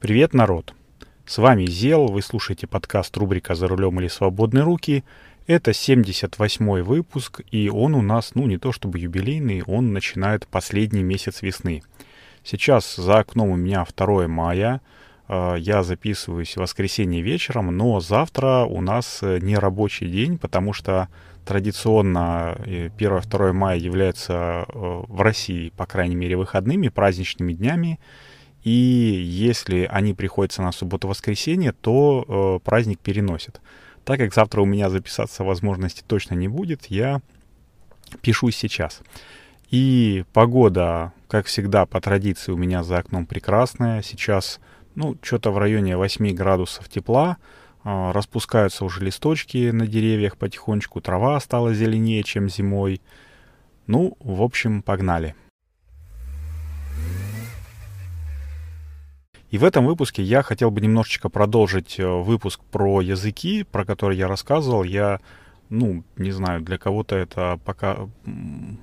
Привет, народ! С вами Зел, вы слушаете подкаст рубрика «За рулем или свободные руки». Это 78-й выпуск, и он у нас, ну, не то чтобы юбилейный, он начинает последний месяц весны. Сейчас за окном у меня 2 мая, э, я записываюсь в воскресенье вечером, но завтра у нас э, не рабочий день, потому что традиционно 1-2 э, мая являются в России, по крайней мере, выходными, праздничными днями, и если они приходятся на субботу-воскресенье, то э, праздник переносят. Так как завтра у меня записаться возможности точно не будет, я пишу сейчас. И погода, как всегда, по традиции у меня за окном прекрасная. Сейчас, ну, что-то в районе 8 градусов тепла. Э, распускаются уже листочки на деревьях потихонечку. Трава стала зеленее, чем зимой. Ну, в общем, погнали. И в этом выпуске я хотел бы немножечко продолжить э, выпуск про языки, про который я рассказывал. Я, ну, не знаю, для кого-то это пока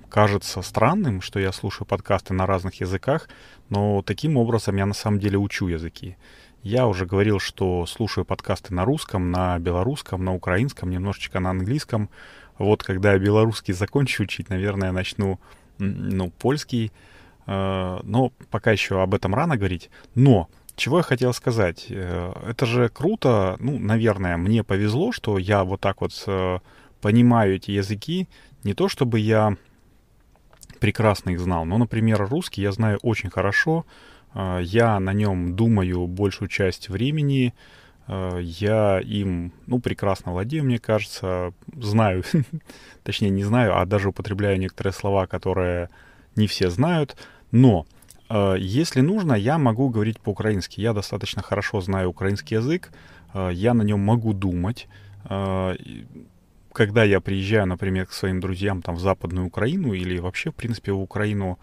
кажется странным, что я слушаю подкасты на разных языках, но таким образом я на самом деле учу языки. Я уже говорил, что слушаю подкасты на русском, на белорусском, на украинском, немножечко на английском. Вот когда белорусский закончу учить, наверное, начну, ну, польский, но пока еще об этом рано говорить. Но чего я хотел сказать? Э, это же круто. Ну, наверное, мне повезло, что я вот так вот э, понимаю эти языки. Не то чтобы я прекрасно их знал, но, например, русский я знаю очень хорошо. Я на нем думаю большую часть времени. Я им, ну, прекрасно владею, мне кажется. Знаю, точнее, не знаю, а даже употребляю некоторые слова, которые не все знают. Но э, если нужно, я могу говорить по-украински. Я достаточно хорошо знаю украинский язык, э, я на нем могу думать. Э, когда я приезжаю, например, к своим друзьям там в Западную Украину или вообще, в принципе, в Украину,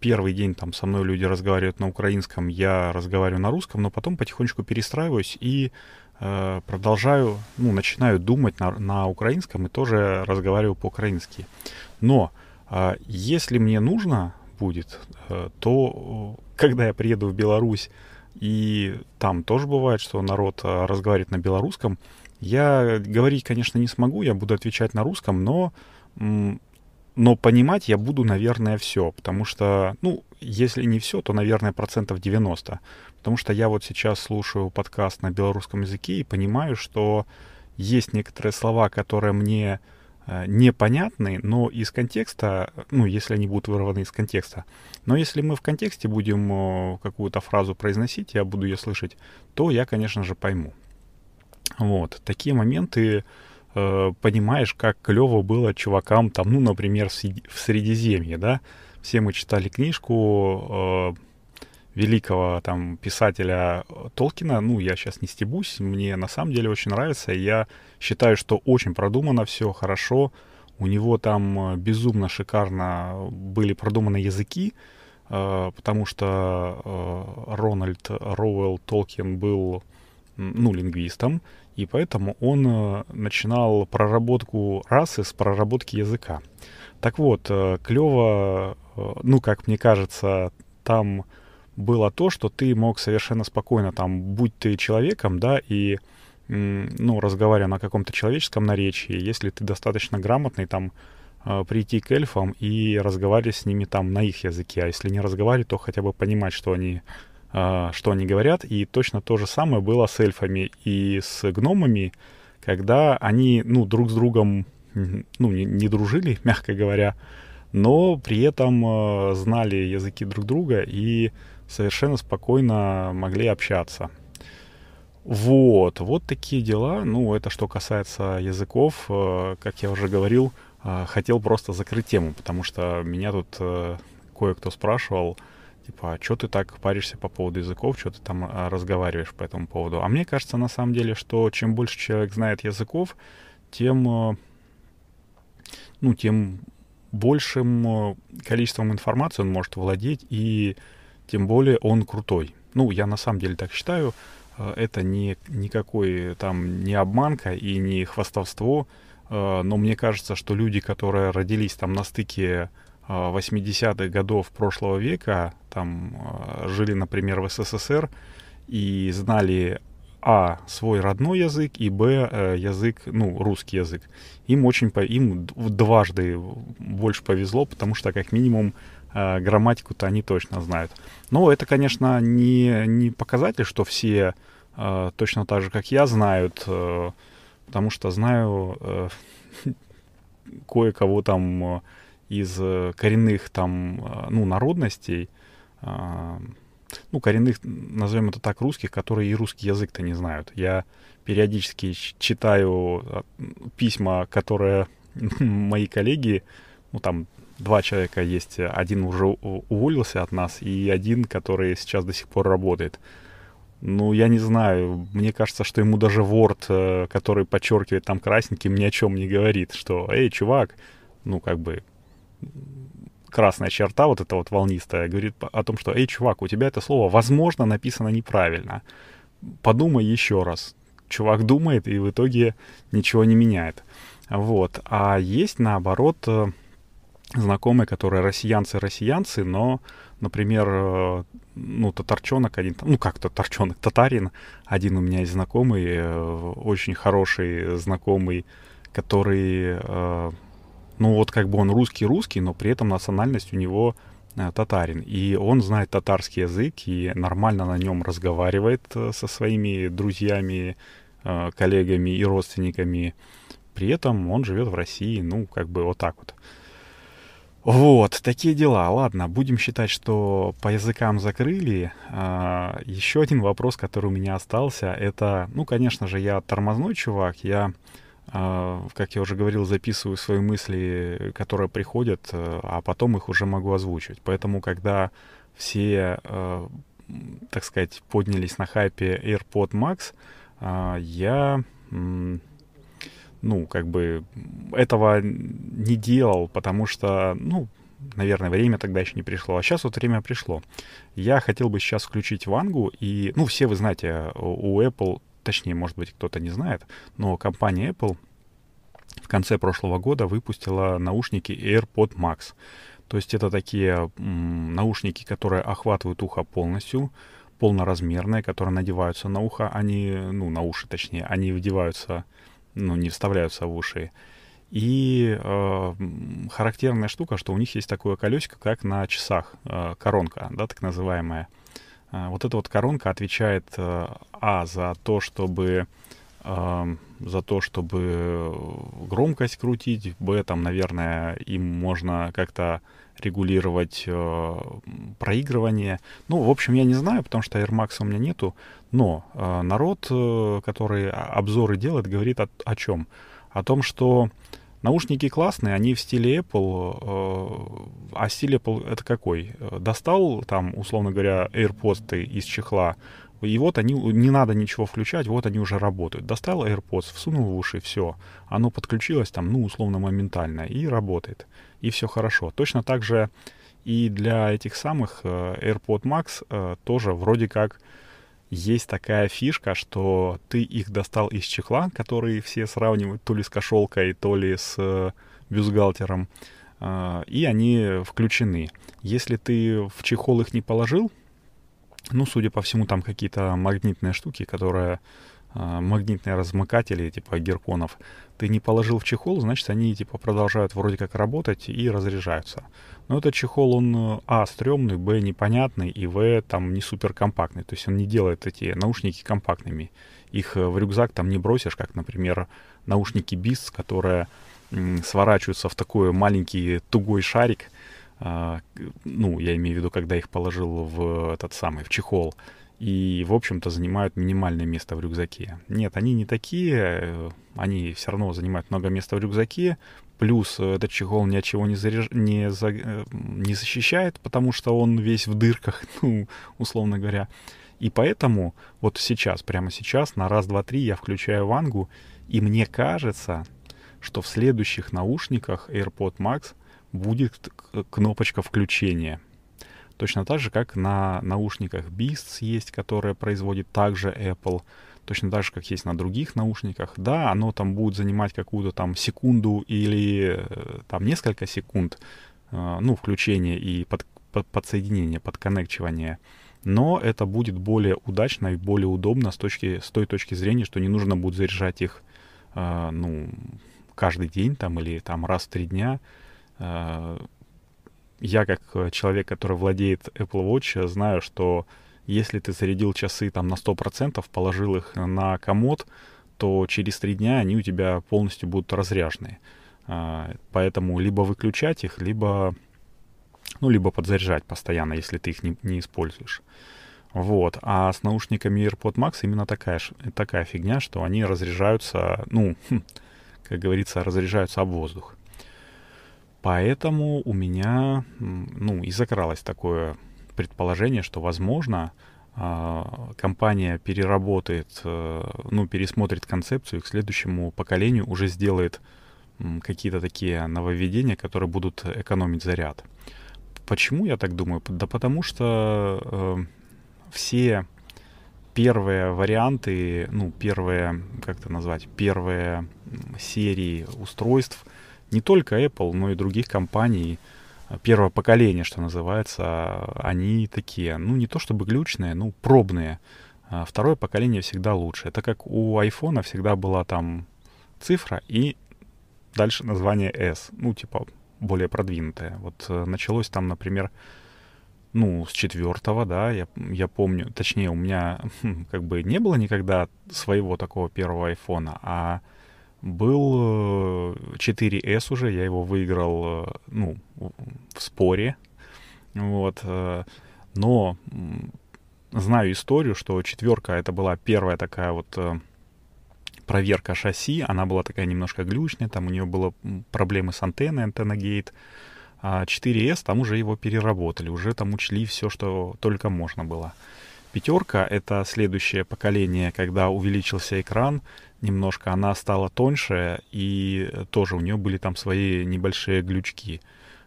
первый день там со мной люди разговаривают на украинском, я разговариваю на русском, но потом потихонечку перестраиваюсь и продолжаю, ну, начинаю думать на, на украинском и тоже разговариваю по-украински. Но если мне нужно, будет, э, то когда я приеду в Беларусь, и там тоже бывает, что народ э, разговаривает на белорусском, я говорить, конечно, не смогу, я буду отвечать на русском, но, но понимать я буду, наверное, все, потому что, ну, если не все, то, наверное, процентов 90. Потому что я вот сейчас слушаю подкаст на белорусском языке и понимаю, что есть некоторые слова, которые мне непонятны, но из контекста, ну, если они будут вырваны из контекста. Но если мы в контексте будем э, какую-то фразу произносить, я буду ее слышать, то я, конечно же, пойму. Вот, такие моменты э, понимаешь, как клево было чувакам там, ну, например, в Средиземье, да, все мы читали книжку великого там писателя Толкина, ну, я сейчас не стебусь, мне на самом деле очень нравится, я считаю, что очень продумано все, хорошо, у него там э, безумно шикарно были продуманы языки, э, потому что э, Рональд Роуэлл Толкин был, ну, лингвистом, и поэтому он начинал проработку расы с проработки языка. Так вот, клево, ну, как мне кажется, там было то, что ты мог совершенно спокойно, там, будь ты человеком, да, и, ну, разговаривая на каком-то человеческом наречии, если ты достаточно грамотный, там, а, прийти к эльфам и разговаривать с ними там на их языке, а если не разговаривать, то хотя бы понимать, что они, а, что они говорят, и точно то же самое было с эльфами и с гномами, когда они, ну, друг с другом, ну, не, не дружили, мягко говоря, но при этом э, знали языки друг друга и совершенно спокойно могли общаться. Вот, вот такие дела. Ну, это что касается языков, э, как я уже говорил, э, хотел просто закрыть тему, потому что меня тут э, кое-кто спрашивал, типа, а что ты так паришься по поводу языков, что ты там разговариваешь по этому поводу. А мне кажется, на самом деле, что чем больше человек знает языков, тем, ну, тем большим количеством информации он может владеть и тем более он крутой. Ну, я на самом деле так считаю. Э, это не никакой там не обманка и не хвастовство, э, но мне кажется, что люди, которые родились там на стыке 80-х годов прошлого века, там жили, например, в СССР и знали а свой родной язык и б язык, ну русский язык. Им очень по, им дважды больше повезло, потому что как минимум грамматику-то они точно знают. Но это, конечно, не не показатель, что все точно так же, как я, знают, потому что знаю кое-кого там из э, коренных там, э, ну, народностей, а, ну, коренных, назовем это так, русских, которые и русский язык-то не знают. Я периодически читаю письма, которые мои коллеги, ну, там два человека есть, один уже уволился от нас, и один, который сейчас до сих пор работает. Ну, я не знаю, мне кажется, что ему даже Word, э, который подчеркивает там красненьким, ни о чем не говорит, что, эй, чувак, ну, как бы, красная черта, вот эта вот волнистая, говорит о том, что, эй, чувак, у тебя это слово, возможно, написано неправильно. Подумай еще раз. Чувак думает и в итоге ничего не меняет. Вот. А есть, наоборот, э, знакомые, которые россиянцы-россиянцы, но, например, э, ну, татарчонок один, ну, как татарчонок, татарин, один у меня есть знакомый, э, очень хороший знакомый, который ну вот как бы он русский-русский, но при этом национальность у него э, татарин. И он знает татарский язык и нормально на нем разговаривает э, со своими друзьями, э, коллегами и родственниками. При этом он живет в России, ну, как бы вот так вот. Вот, такие дела. Ладно, будем считать, что по языкам закрыли. А, еще один вопрос, который у меня остался, это, ну, конечно же, я тормозной чувак, я а, как я уже говорил, записываю свои мысли, которые приходят, э, а потом их уже могу озвучивать. Поэтому, когда все, э, так сказать, поднялись на хайпе AirPod Max, а, я, ну, как бы этого не делал, потому что, ну, наверное, время тогда еще не пришло. А сейчас вот время пришло. Я хотел бы сейчас включить Вангу, и, ну, все вы знаете, у Apple точнее, может быть, кто-то не знает, но компания Apple в конце прошлого года выпустила наушники AirPod Max. То есть это такие м, наушники, которые охватывают ухо полностью, полноразмерные, которые надеваются на ухо, они, ну, на уши точнее, они вдеваются, ну, не вставляются в уши. И э, характерная штука, что у них есть такое колесико, как на часах, э, коронка, да, так называемая. А, вот эта вот коронка отвечает э, а за то, чтобы за то, чтобы громкость крутить, б там, наверное, им можно как-то регулировать э, проигрывание. Ну, в общем, я не знаю, потому что Air Max у меня нету, но э, народ, э, который обзоры делает, говорит о, о чем? О том, что Наушники классные, они в стиле Apple. Э, а стиль Apple это какой? Достал там, условно говоря, AirPods из чехла, и вот они, не надо ничего включать, вот они уже работают. Достал AirPods, всунул в уши, все. Оно подключилось там, ну, условно, моментально, и работает. И все хорошо. Точно так же и для этих самых э, AirPod Max э, тоже вроде как есть такая фишка, что ты их достал из чехла, который все сравнивают то ли с кошелкой, то ли с э, бюстгальтером, и они включены. Если ты в чехол их не положил, ну, судя по всему, там какие-то магнитные штуки, которые магнитные размыкатели, типа герконов, ты не положил в чехол, значит, они, типа, продолжают вроде как работать и разряжаются. Но этот чехол, он, э, а, стрёмный, б, непонятный, и в, там, не супер компактный. То есть он не делает эти наушники компактными. Их э, в рюкзак там не бросишь, как, например, наушники Beats, которые м, сворачиваются в такой маленький тугой шарик. А, ну, я имею в виду, когда их положил в этот самый, в чехол и, в общем-то, занимают минимальное место в рюкзаке. Нет, они не такие, э, они все равно занимают много места в рюкзаке, плюс э, этот чехол ни от чего не, заряж... не, за... Э, не защищает, потому что он весь в дырках, ну, условно говоря. И поэтому вот сейчас, прямо сейчас, на раз, два, три я включаю вангу, и мне кажется, что в следующих наушниках AirPod Max будет кнопочка включения. Точно так же, как на наушниках Beats есть, которая производит также Apple. Точно так же, как есть на других наушниках. Да, оно там будет занимать какую-то там секунду или э, там несколько секунд ну, включение и под, под, подсоединение, подконнекчивание. Но это будет более удачно и более удобно с, точки, с той точки зрения, что не нужно будет заряжать их ну, каждый день там, или там раз в три дня. Я как человек, который владеет Apple Watch, знаю, что если ты зарядил часы там на 100%, положил их на комод, то через три дня они у тебя полностью будут разряженные. А, поэтому либо выключать их, либо, ну, либо подзаряжать постоянно, если ты их не, не используешь. Вот. А с наушниками AirPod Max именно такая, такая фигня, что они разряжаются, ну, как говорится, разряжаются об воздух. Поэтому у меня, ну, и закралось такое предположение, что, возможно, а, компания переработает, э, ну, пересмотрит концепцию и к следующему поколению уже сделает какие-то такие нововведения, которые будут экономить заряд. Почему я так думаю? Да потому что э, все первые варианты, ну, первые, как это назвать, первые серии устройств не только Apple, но и других компаний, первого поколения, что называется, они такие, ну, не то чтобы глючные, ну, пробные. А второе поколение всегда лучше. Это как у айфона всегда была там цифра и дальше название S, ну, типа, более продвинутое. Вот э, началось там, например, ну, с четвертого, да, я, я помню, точнее, у меня хм, как бы не было никогда своего такого первого айфона, а был 4S э, уже, я его выиграл, э, ну, в споре, вот, э, но знаю историю, что четверка это была первая такая вот проверка шасси, она была такая немножко глючная, там у нее было проблемы с антенной, антенна гейт, а 4S там уже его переработали, уже там учли все, что только можно было. Пятерка — это следующее поколение, когда увеличился экран, немножко, она стала тоньше, и тоже у нее были там свои небольшие глючки.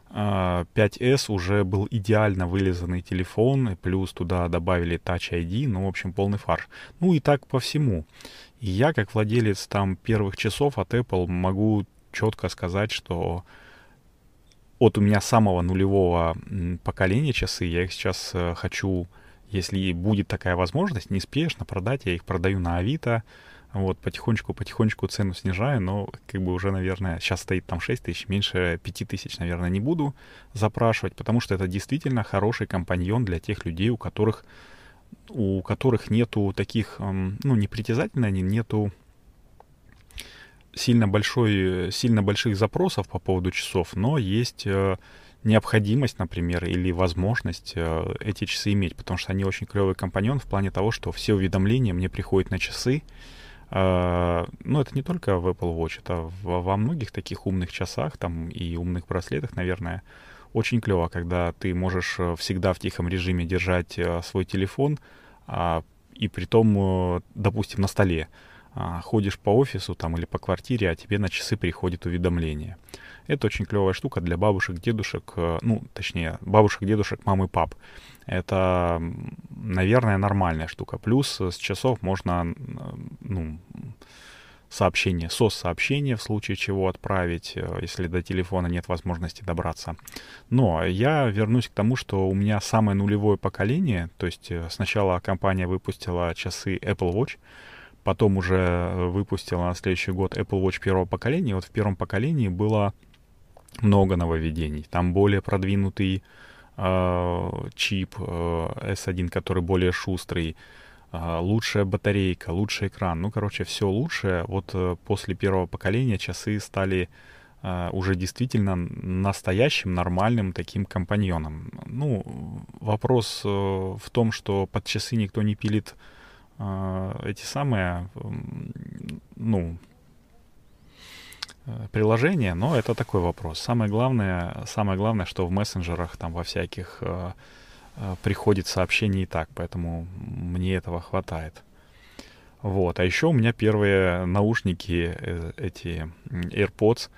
5S а, уже был идеально вылизанный телефон, плюс туда добавили Touch ID, ну, в общем, полный фарш. Ну и так по всему. Я, как владелец там первых часов от Apple, могу четко сказать, что от у меня самого нулевого поколения часы, я их сейчас э, хочу, если будет такая возможность, неспешно продать, я их продаю на Авито, вот, потихонечку-потихонечку цену снижаю, но как бы уже, наверное, сейчас стоит там 6 тысяч, меньше 5 тысяч, наверное, не буду запрашивать, потому что это действительно хороший компаньон для тех людей, у которых, у которых нету таких, ну, непритязательно они, нету сильно, большой, сильно больших запросов по поводу часов, но есть э, необходимость, например, или возможность э, эти часы иметь, потому что они очень клевый компаньон в плане того, что все уведомления мне приходят на часы, ну, это не только в Apple Watch, это во многих таких умных часах там и умных браслетах, наверное, очень клево, когда ты можешь э, всегда в тихом режиме держать э, свой телефон, а, и при том, э, допустим, на столе. А, ходишь по офису там или по квартире, а тебе на часы приходит уведомление. Это очень клевая штука для бабушек, дедушек, ну, точнее, бабушек, дедушек, мам и пап. Это, наверное, нормальная штука. Плюс с часов можно, ну, сообщение, сос-сообщение в случае чего отправить, э, если до телефона нет возможности добраться. Но я вернусь к тому, что у меня самое нулевое поколение, то есть э, сначала компания выпустила часы Apple Watch, потом уже выпустила на следующий год Apple Watch первого поколения. Вот в первом поколении было много нововведений. Там более продвинутый Э, чип э, S1, который более шустрый, э, лучшая батарейка, лучший экран. Ну, короче, все лучшее. Вот после первого поколения часы стали уже действительно настоящим, нормальным таким компаньоном. Ну, вопрос в том, что под часы никто не пилит эти самые, ну, Э, приложение, но это такой вопрос. Самое главное, самое главное, что в мессенджерах там во всяких э, э, приходит сообщение и так, поэтому мне этого хватает. Вот. А еще у меня первые наушники, э, эти AirPods,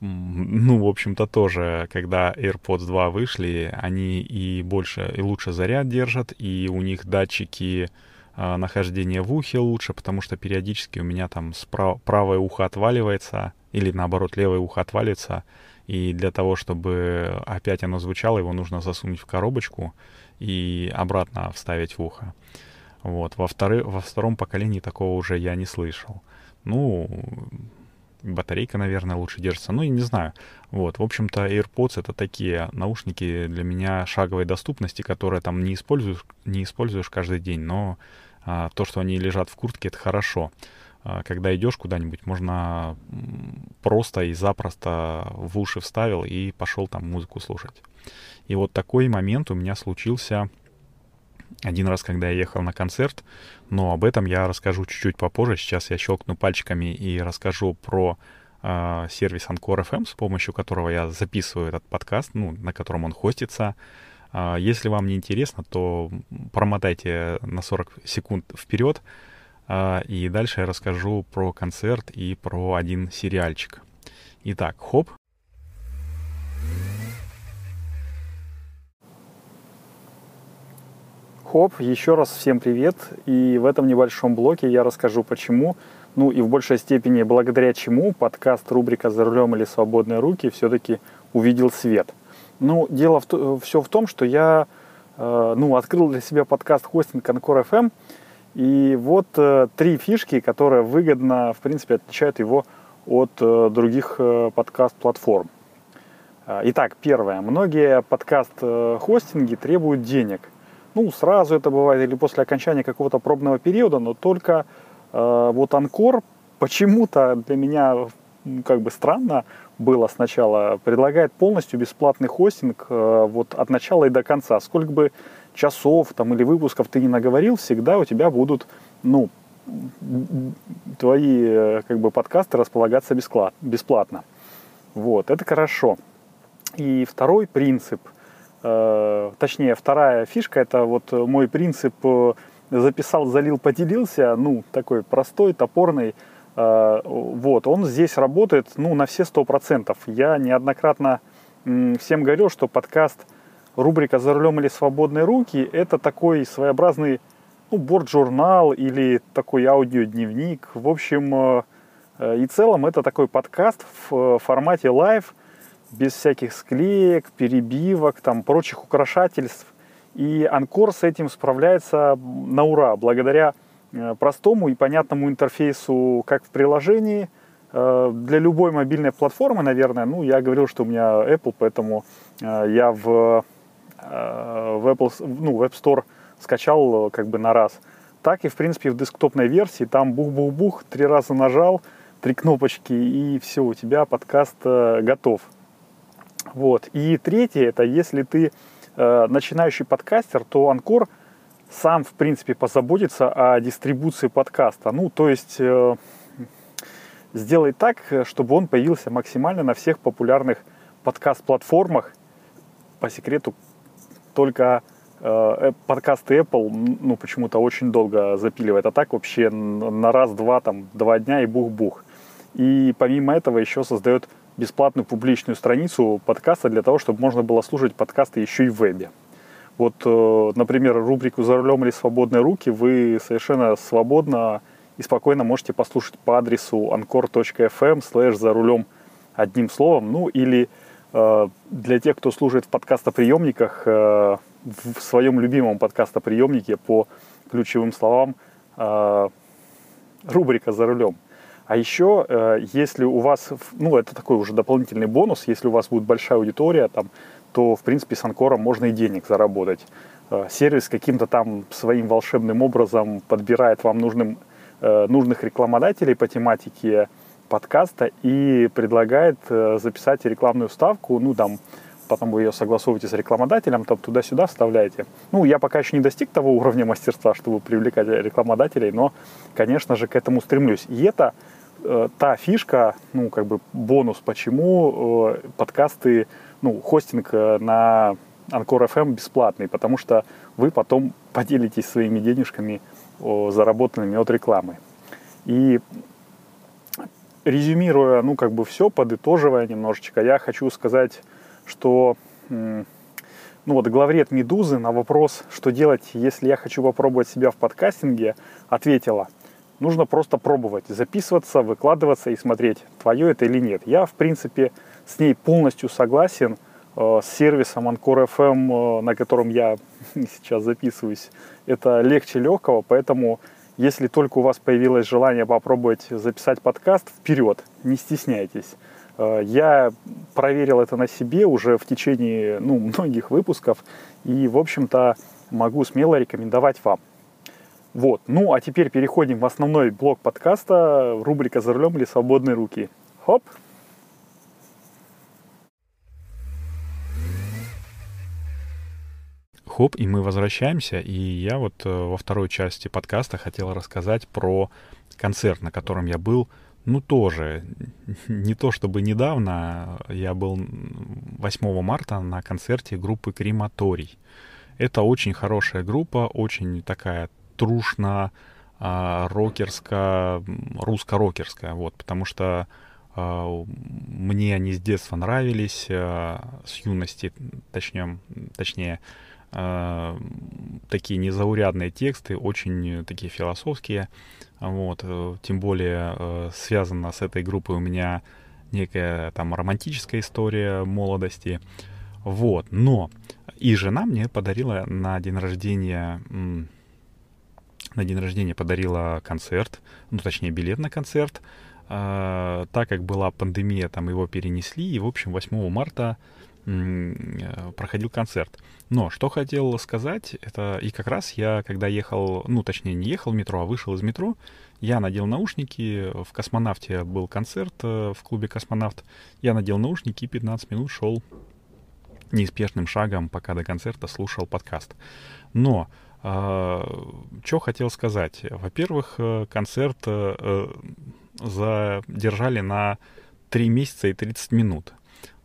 ну, в общем-то, тоже, когда AirPods 2 вышли, они и больше, и лучше заряд держат, и у них датчики э, нахождения в ухе лучше, потому что периодически у меня там справ- правое ухо отваливается, или наоборот левое ухо отвалится, И для того, чтобы опять оно звучало, его нужно засунуть в коробочку и обратно вставить в ухо. Вот. Во, вторы, во втором поколении такого уже я не слышал. Ну, батарейка, наверное, лучше держится. Ну, я не знаю. Вот, в общем-то, AirPods — это такие наушники для меня шаговой доступности, которые там не используешь, не используешь каждый день, но а, то, что они лежат в куртке, это хорошо. А, когда идешь куда-нибудь, можно просто и запросто в уши вставил и пошел там музыку слушать. И вот такой момент у меня случился один раз, когда я ехал на концерт, но об этом я расскажу чуть-чуть попозже. Сейчас я щелкну пальчиками и расскажу про э, сервис Anchor FM, с помощью которого я записываю этот подкаст, ну, на котором он хостится. Э, если вам не интересно, то промотайте на 40 секунд вперед, и дальше я расскажу про концерт и про один сериальчик. Итак, хоп, Хоп, еще раз всем привет. И в этом небольшом блоке я расскажу почему, ну и в большей степени благодаря чему подкаст рубрика «За рулем или свободные руки» все-таки увидел свет. Ну, дело в, все в том, что я э, ну, открыл для себя подкаст хостинг Анкор FM, и вот э, три фишки, которые выгодно, в принципе, отличают его от э, других э, подкаст-платформ. Э, итак, первое. Многие подкаст-хостинги требуют денег – ну, сразу это бывает или после окончания какого-то пробного периода, но только э, вот Анкор почему-то для меня как бы странно было сначала, предлагает полностью бесплатный хостинг э, вот от начала и до конца. Сколько бы часов там или выпусков ты не наговорил, всегда у тебя будут, ну, твои э, как бы подкасты располагаться бесплатно. Вот, это хорошо. И второй принцип – Э, точнее, вторая фишка, это вот мой принцип э, записал, залил, поделился, ну, такой простой, топорный, э, вот, он здесь работает, ну, на все сто процентов. Я неоднократно всем говорил, что подкаст рубрика «За рулем или свободные руки» это такой своеобразный, ну, борт-журнал или такой аудиодневник. В общем, и целом это такой подкаст в формате live, без всяких склеек, перебивок, там, прочих украшательств. И Анкор с этим справляется на ура, благодаря э, простому и понятному интерфейсу как в приложении, э, для любой мобильной платформы, наверное, ну, я говорил, что у меня Apple, поэтому э, я в, в, Apple, ну, в App Store скачал как бы на раз. Так и, в принципе, в десктопной версии, там бух-бух-бух, три раза нажал, три кнопочки, и все, у тебя подкаст готов. Вот. И третье, это если ты э, начинающий подкастер, то Анкор сам, в принципе, позаботится о дистрибуции подкаста. Ну, то есть э, сделай так, чтобы он появился максимально на всех популярных подкаст-платформах. По секрету, только э, подкасты Apple, ну, почему-то очень долго запиливает. А так вообще на раз-два, там, два дня и бух-бух. И помимо этого еще создает бесплатную публичную страницу подкаста для того, чтобы можно было слушать подкасты еще и в вебе. Вот, э, например, рубрику «За рулем или свободные руки» вы совершенно свободно и спокойно можете послушать по адресу anchor.fm slash «За рулем» одним словом. Ну или э, для тех, кто служит в подкастоприемниках, э, в своем любимом подкастоприемнике по ключевым словам рубрика «За рулем». А еще, э, если у вас, ну, это такой уже дополнительный бонус, если у вас будет большая аудитория, там, то, в принципе, с Анкором можно и денег заработать. Э, сервис каким-то там своим волшебным образом подбирает вам нужным, э, нужных рекламодателей по тематике подкаста и предлагает записать рекламную ставку, ну, там, потом вы ее согласовываете с рекламодателем, там туда-сюда вставляете. Ну, я пока еще не достиг того уровня мастерства, чтобы привлекать рекламодателей, но, конечно же, к этому стремлюсь. И это э, та фишка, ну, как бы бонус, почему э, подкасты, ну, хостинг э, на Анкор FM бесплатный, потому что вы потом поделитесь своими денежками, э, заработанными от рекламы. И резюмируя, ну, как бы все, подытоживая немножечко, я хочу сказать, что ну вот главред «Медузы» на вопрос, что делать, если я хочу попробовать себя в подкастинге, ответила – Нужно просто пробовать, записываться, выкладываться и смотреть, твое это или нет. Я, в принципе, с ней полностью согласен. Э, с сервисом Anchor FM, э, на котором я сейчас записываюсь, это легче легкого, поэтому если только у вас появилось желание попробовать записать подкаст, вперед, не стесняйтесь. Э, я проверил это на себе уже в течение ну, многих выпусков и, в общем-то, могу смело рекомендовать вам. Вот. Ну, а теперь переходим в основной блок подкаста, рубрика «За рулем или свободные руки». Хоп! Хоп, и мы возвращаемся, и я вот э, во второй части подкаста хотел рассказать про концерт, на котором я был, ну тоже, не то чтобы недавно, я был 8 марта на концерте группы Крематорий. Это очень хорошая группа, очень такая трушно а, рокерская, русско-рокерская, вот, потому что а, мне они с детства нравились, а, с юности, точнее, точнее э, такие незаурядные тексты, очень такие философские. Вот, э, тем более э, связана с этой группой у меня некая там романтическая история молодости. Вот, но и жена мне подарила на день рождения на день рождения подарила концерт, ну точнее билет на концерт. Э, так как была пандемия, там его перенесли, и в общем 8 марта Э, проходил концерт. Но что хотел сказать, это и как раз я, когда ехал, ну, точнее, не ехал в метро, а вышел из метро, я надел наушники, в «Космонавте» был концерт э, в клубе «Космонавт», я надел наушники и 15 минут шел неспешным шагом, пока до концерта слушал подкаст. Но э, что хотел сказать? Во-первых, э, концерт э, задержали на 3 месяца и 30 минут.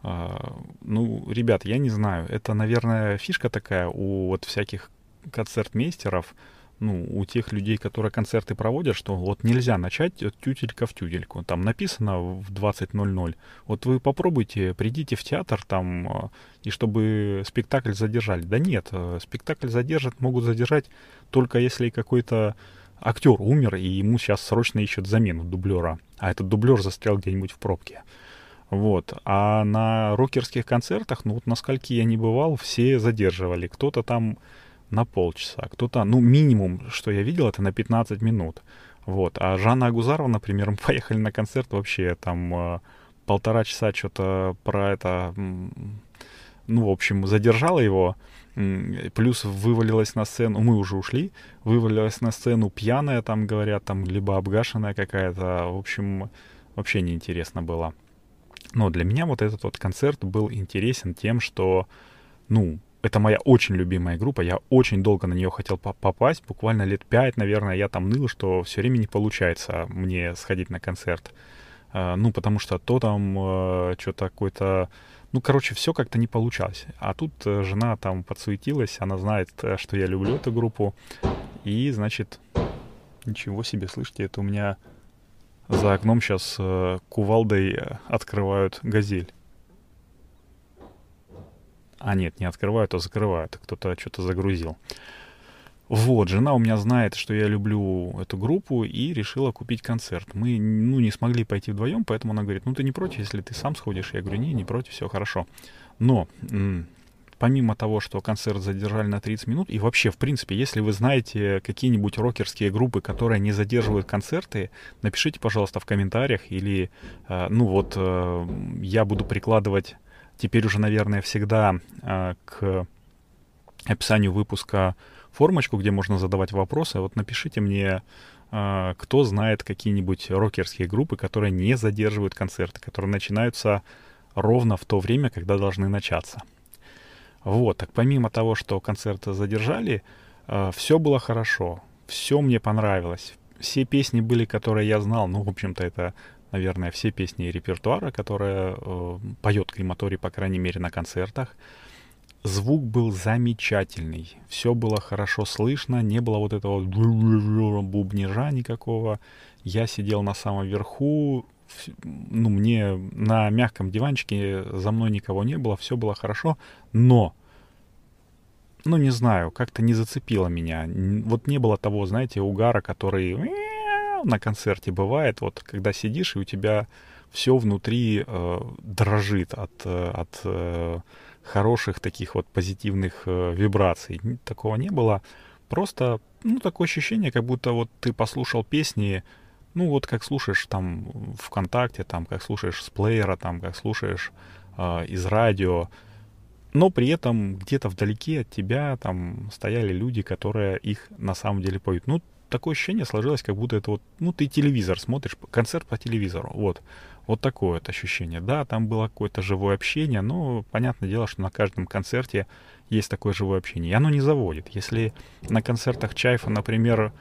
А, ну, ребят, я не знаю. Это, наверное, фишка такая у вот всяких концертмейстеров, ну, у тех людей, которые концерты проводят, что вот нельзя начать тютелька в тютельку. Там написано в 20.00. Вот вы попробуйте, придите в театр там, а, и чтобы спектакль задержали. Да нет, э, спектакль задержат, могут задержать только если какой-то актер умер, и ему сейчас срочно ищут замену дублера, а этот дублер застрял где-нибудь в пробке. Вот. А на рокерских концертах, ну вот на скольки я не бывал, все задерживали. Кто-то там на полчаса, кто-то, ну минимум, что я видел, это на 15 минут. Вот. А Жанна Агузарова, например, мы поехали на концерт вообще там э, полтора часа что-то про это, ну, в общем, задержала его. Плюс вывалилась на сцену, мы уже ушли, вывалилась на сцену пьяная, там говорят, там либо обгашенная какая-то. В общем, вообще неинтересно было. Но для меня вот этот вот концерт был интересен тем, что, ну, это моя очень любимая группа, я очень долго на нее хотел попасть, буквально лет пять, наверное, я там ныл, что все время не получается мне сходить на концерт. Uh, ну, потому что то там uh, что-то какой-то... Ну, короче, все как-то не получалось. А тут uh, жена там подсуетилась, она знает, э, что я люблю эту группу. И, значит, ничего себе, слышите, это у меня за окном сейчас э, кувалдой э, открывают газель. А нет, не открывают, а закрывают. Кто-то что-то загрузил. Вот, жена у меня знает, что я люблю эту группу и решила купить концерт. Мы, ну, не смогли пойти вдвоем, поэтому она говорит, ну, ты не против, если ты сам сходишь? Я говорю, не, не против, все хорошо. Но помимо того, что концерт задержали на 30 минут, и вообще, в принципе, если вы знаете какие-нибудь рокерские группы, которые не задерживают концерты, напишите, пожалуйста, в комментариях, или, э, ну вот, э, я буду прикладывать теперь уже, наверное, всегда э, к описанию выпуска формочку, где можно задавать вопросы. Вот напишите мне, кто знает какие-нибудь рокерские группы, которые не задерживают концерты, которые начинаются ровно в то время, когда должны начаться. Вот, так помимо того, что концерты задержали, э, все было хорошо, все мне понравилось. Все песни были, которые я знал, ну, в общем-то, это, наверное, все песни репертуара, которые э, поет Крематорий, по крайней мере, на концертах. Звук был замечательный, все было хорошо слышно, не было вот этого бубнежа никакого. Я сидел на самом верху, ну, мне на мягком диванчике за мной никого не было, все было хорошо, но, ну, не знаю, как-то не зацепило меня. Вот не было того, знаете, угара, который на концерте бывает, вот когда сидишь, и у тебя все внутри э, дрожит от, э, от э, хороших таких вот позитивных э, вибраций. Такого не было. Просто, ну, такое ощущение, как будто вот ты послушал песни, ну, вот как слушаешь там ВКонтакте, там, как слушаешь с плеера, там, как слушаешь э, из радио, но при этом где-то вдалеке от тебя там стояли люди, которые их на самом деле поют. Ну, такое ощущение сложилось, как будто это вот, ну, ты телевизор смотришь, концерт по телевизору, вот. Вот такое вот ощущение. Да, там было какое-то живое общение, но понятное дело, что на каждом концерте есть такое живое общение. И оно не заводит. Если на концертах Чайфа, например,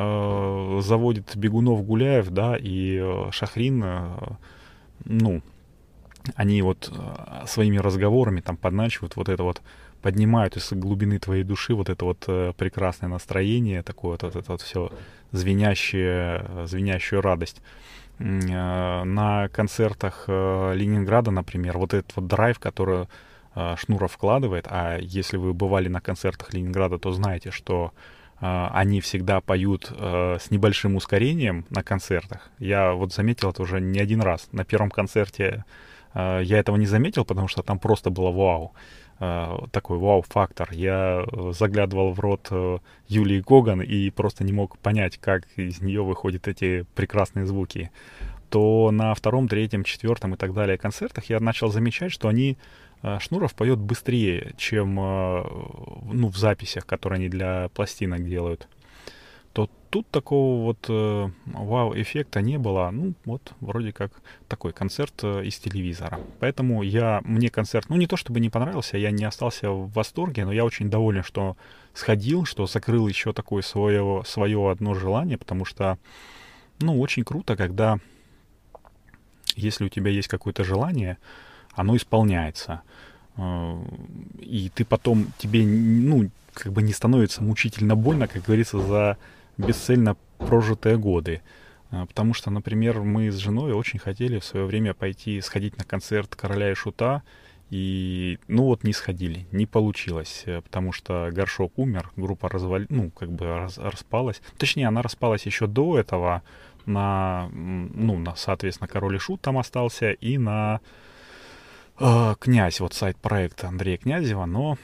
э, заводит Бегунов Гуляев, да, и э, Шахрин, э, ну, они вот э, своими разговорами там подначивают вот это вот, поднимают из глубины твоей души вот это вот э, прекрасное настроение, такое вот, вот это вот все звенящее, звенящую радость. Э, на концертах Ленинграда, например, вот этот вот драйв, который Шнуров вкладывает, а если вы бывали на концертах Ленинграда, то знаете, что они всегда поют с небольшим ускорением на концертах. Я вот заметил это уже не один раз. На первом концерте а, я этого не заметил, потому что там просто было вау. А, такой вау-фактор. Я э, заглядывал в рот э, Юлии Гоган и просто не мог понять, как из нее выходят эти прекрасные звуки. То на втором, третьем, четвертом и так далее концертах я начал замечать, что они э, Шнуров поет быстрее, чем ну, в записях, которые они для пластинок делают то тут такого вот э, вау-эффекта не было. Ну, вот вроде как такой концерт э, из телевизора. Поэтому я, мне концерт, ну не то чтобы не понравился, я не остался в восторге, но я очень доволен, что сходил, что закрыл еще такое свое, свое одно желание, потому что, ну, очень круто, когда, если у тебя есть какое-то желание, оно исполняется. Э, и ты потом, тебе, ну, как бы не становится мучительно больно, как говорится, за бесцельно прожитые годы. А, потому что, например, мы с женой очень хотели в свое время пойти сходить на концерт короля и шута, и, ну вот, не сходили, не получилось, э, потому что Горшок умер, группа развали, ну, как бы раз, распалась. Точнее, она распалась еще до этого, на, ну, на, соответственно, Король и Шут там остался, и на э, князь, вот сайт проекта Андрея Князева, но,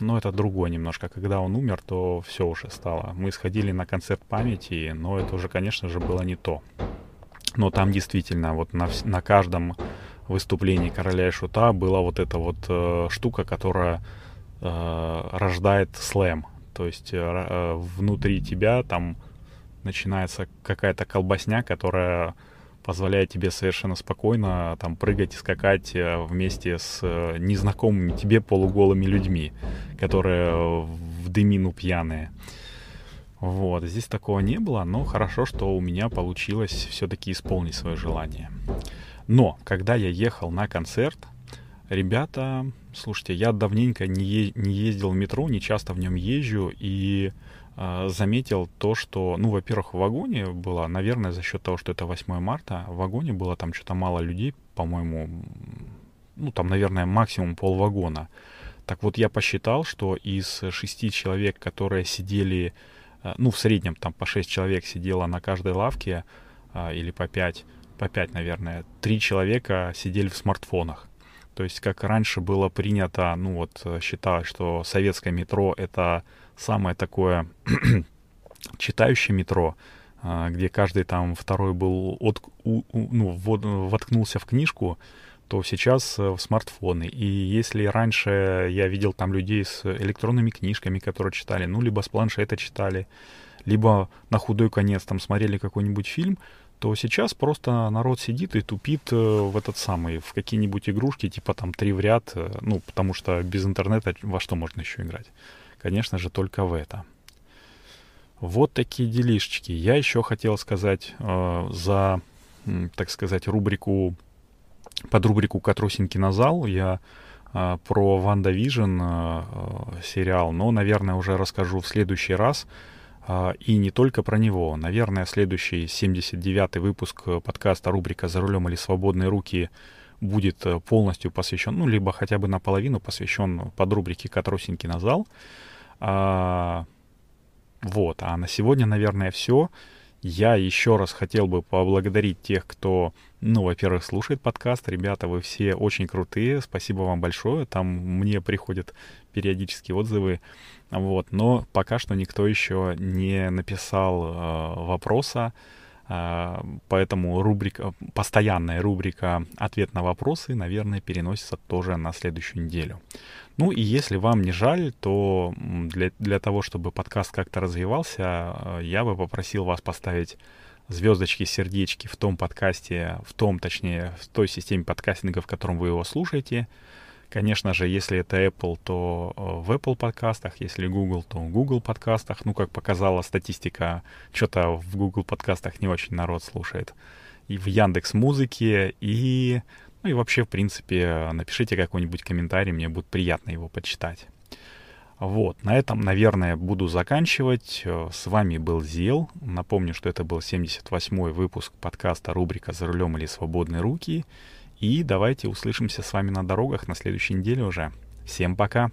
но это другое немножко. Когда он умер, то все уже стало. Мы сходили на концерт памяти, но это уже, конечно же, было не то. Но там действительно вот на, на каждом выступлении короля и шута была вот эта вот э, штука, которая э, рождает слэм. То есть э, э внутри тебя там начинается какая-то колбасня, которая позволяет тебе совершенно спокойно там прыгать и скакать э, вместе с э, незнакомыми тебе полуголыми людьми, которые в дымину пьяные. Вот, здесь такого не было, но хорошо, что у меня получилось все-таки исполнить свое желание. Но, когда я ехал на концерт, ребята, слушайте, я давненько не, е- не ездил в метро, не часто в нем езжу, и заметил то, что, ну, во-первых, в вагоне было, наверное, за счет того, что это 8 марта, в вагоне было там что-то мало людей, по-моему, ну, там, наверное, максимум полвагона. Так вот, я посчитал, что из шести человек, которые сидели, а, ну, в среднем там по шесть человек сидело на каждой лавке, а, или по пять, по пять, наверное, три человека сидели в смартфонах. То есть, как раньше было принято, ну вот, считалось, что советское метро — это самое такое читающее метро, а, где каждый там второй был от, у, у, ну, вод, воткнулся в книжку, то сейчас э, в смартфоны. И если раньше я видел там людей с электронными книжками, которые читали, ну, либо с планшета читали, либо на худой конец там смотрели какой-нибудь фильм, то сейчас просто народ сидит и тупит э, в этот самый, в какие-нибудь игрушки, типа там три в ряд, э, ну, потому что без интернета во что можно еще играть? Конечно же, только в это. Вот такие делишечки. Я еще хотел сказать э, за, так сказать, рубрику, под рубрику «Катрусин кинозал» я э, про WandaVision э, сериал, но, наверное, уже расскажу в следующий раз. Э, и не только про него. Наверное, следующий 79-й выпуск подкаста рубрика «За рулем или свободные руки» будет э, полностью посвящен, ну, либо хотя бы наполовину посвящен под рубрике «Катрусин кинозал». А, вот, а на сегодня, наверное, все. Я еще раз хотел бы поблагодарить тех, кто, ну, во-первых, слушает подкаст. Ребята, вы все очень крутые. Спасибо вам большое. Там мне приходят периодически отзывы. Вот. Но пока что никто еще не написал э, вопроса. Э, поэтому рубрика, постоянная рубрика «Ответ на вопросы», наверное, переносится тоже на следующую неделю. Ну и если вам не жаль, то для, для того, чтобы подкаст как-то развивался, э, я бы попросил вас поставить звездочки, сердечки в том подкасте, в том, точнее, в той системе подкастинга, в котором вы его слушаете. Конечно же, если это Apple, то э, в Apple подкастах, если Google, то в Google подкастах. Ну, как показала статистика, что-то в Google подкастах не очень народ слушает. И в Яндекс Музыке, и ну и вообще, в принципе, напишите какой-нибудь комментарий, мне будет приятно его почитать. Вот, на этом, наверное, буду заканчивать. С вами был Зел. Напомню, что это был 78-й выпуск подкаста рубрика «За рулем или свободные руки». И давайте услышимся с вами на дорогах на следующей неделе уже. Всем пока!